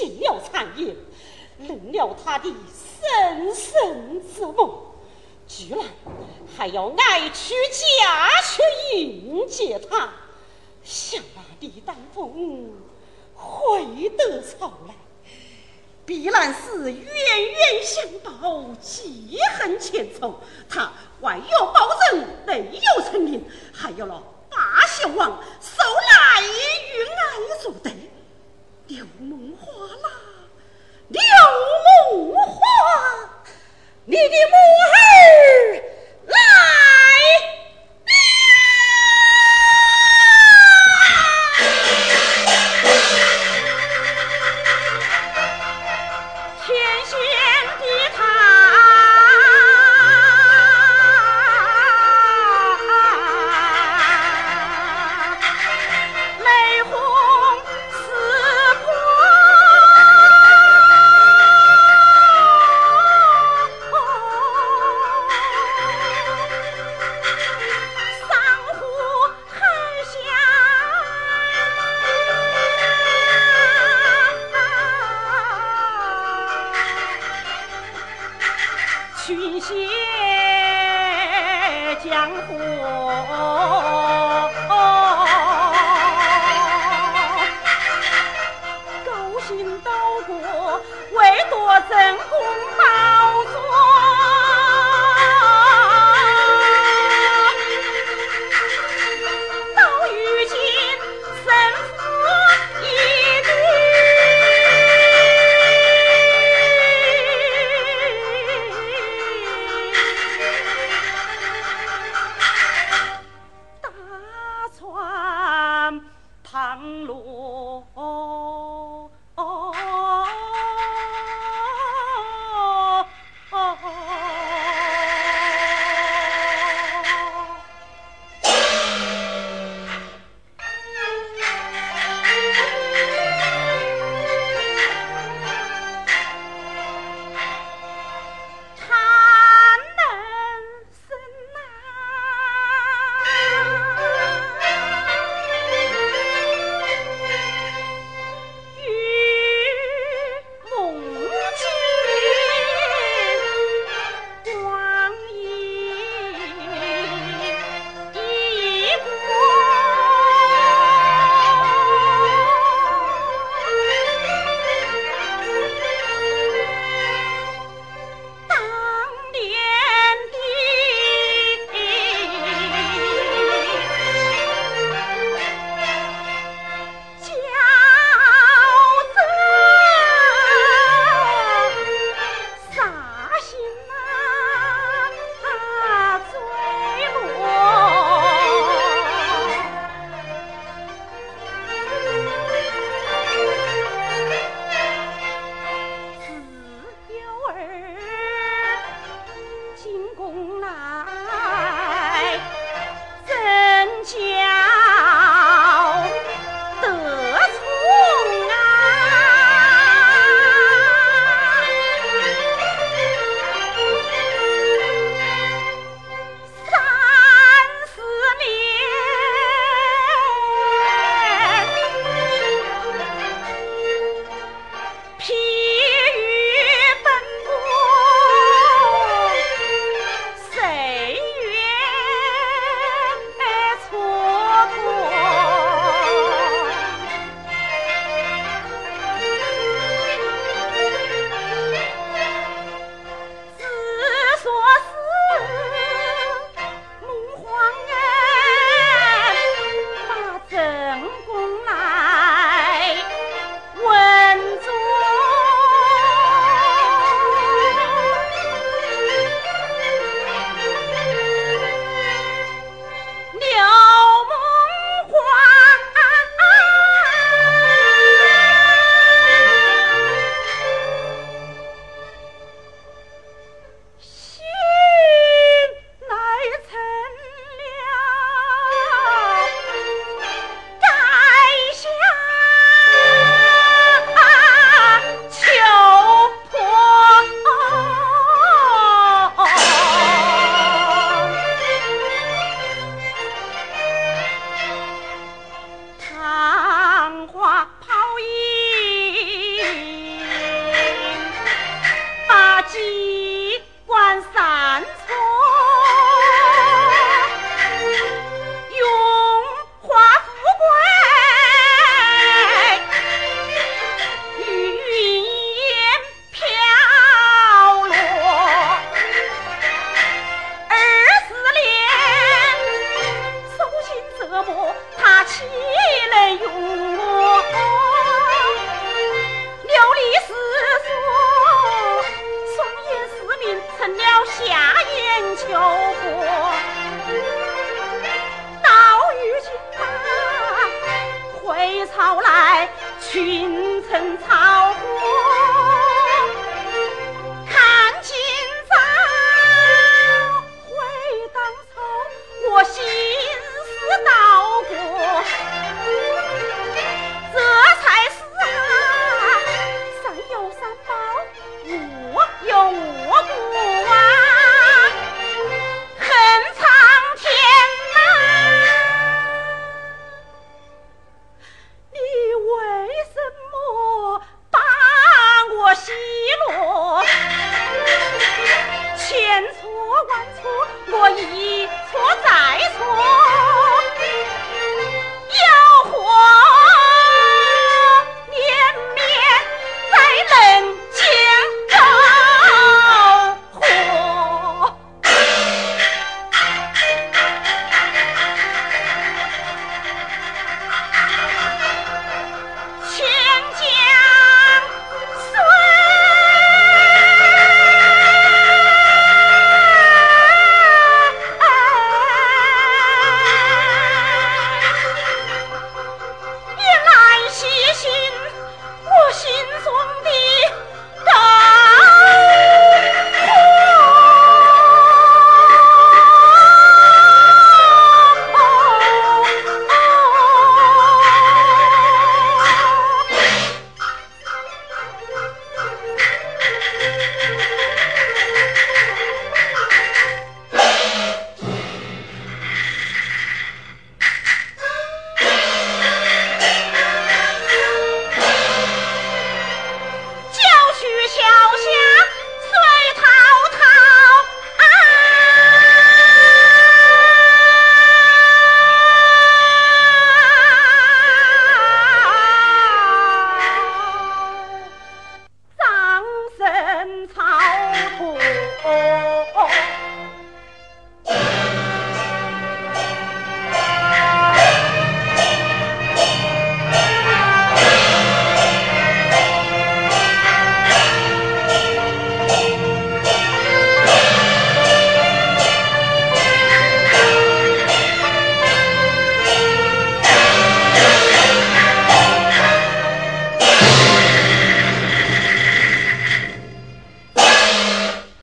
进了谗言，论了他的生生之梦，居然还要爱去家去迎接他，想那李丹凤会得草来，必然是。冤冤相报，记恨千仇。他外有包人，内有成名，还有了八贤王受来与爱作对。血溅江湖，勾心斗角，为夺真国。东南。哎呦！琉璃失所，烽烟四起成了夏炎秋火，草来，群臣草枯。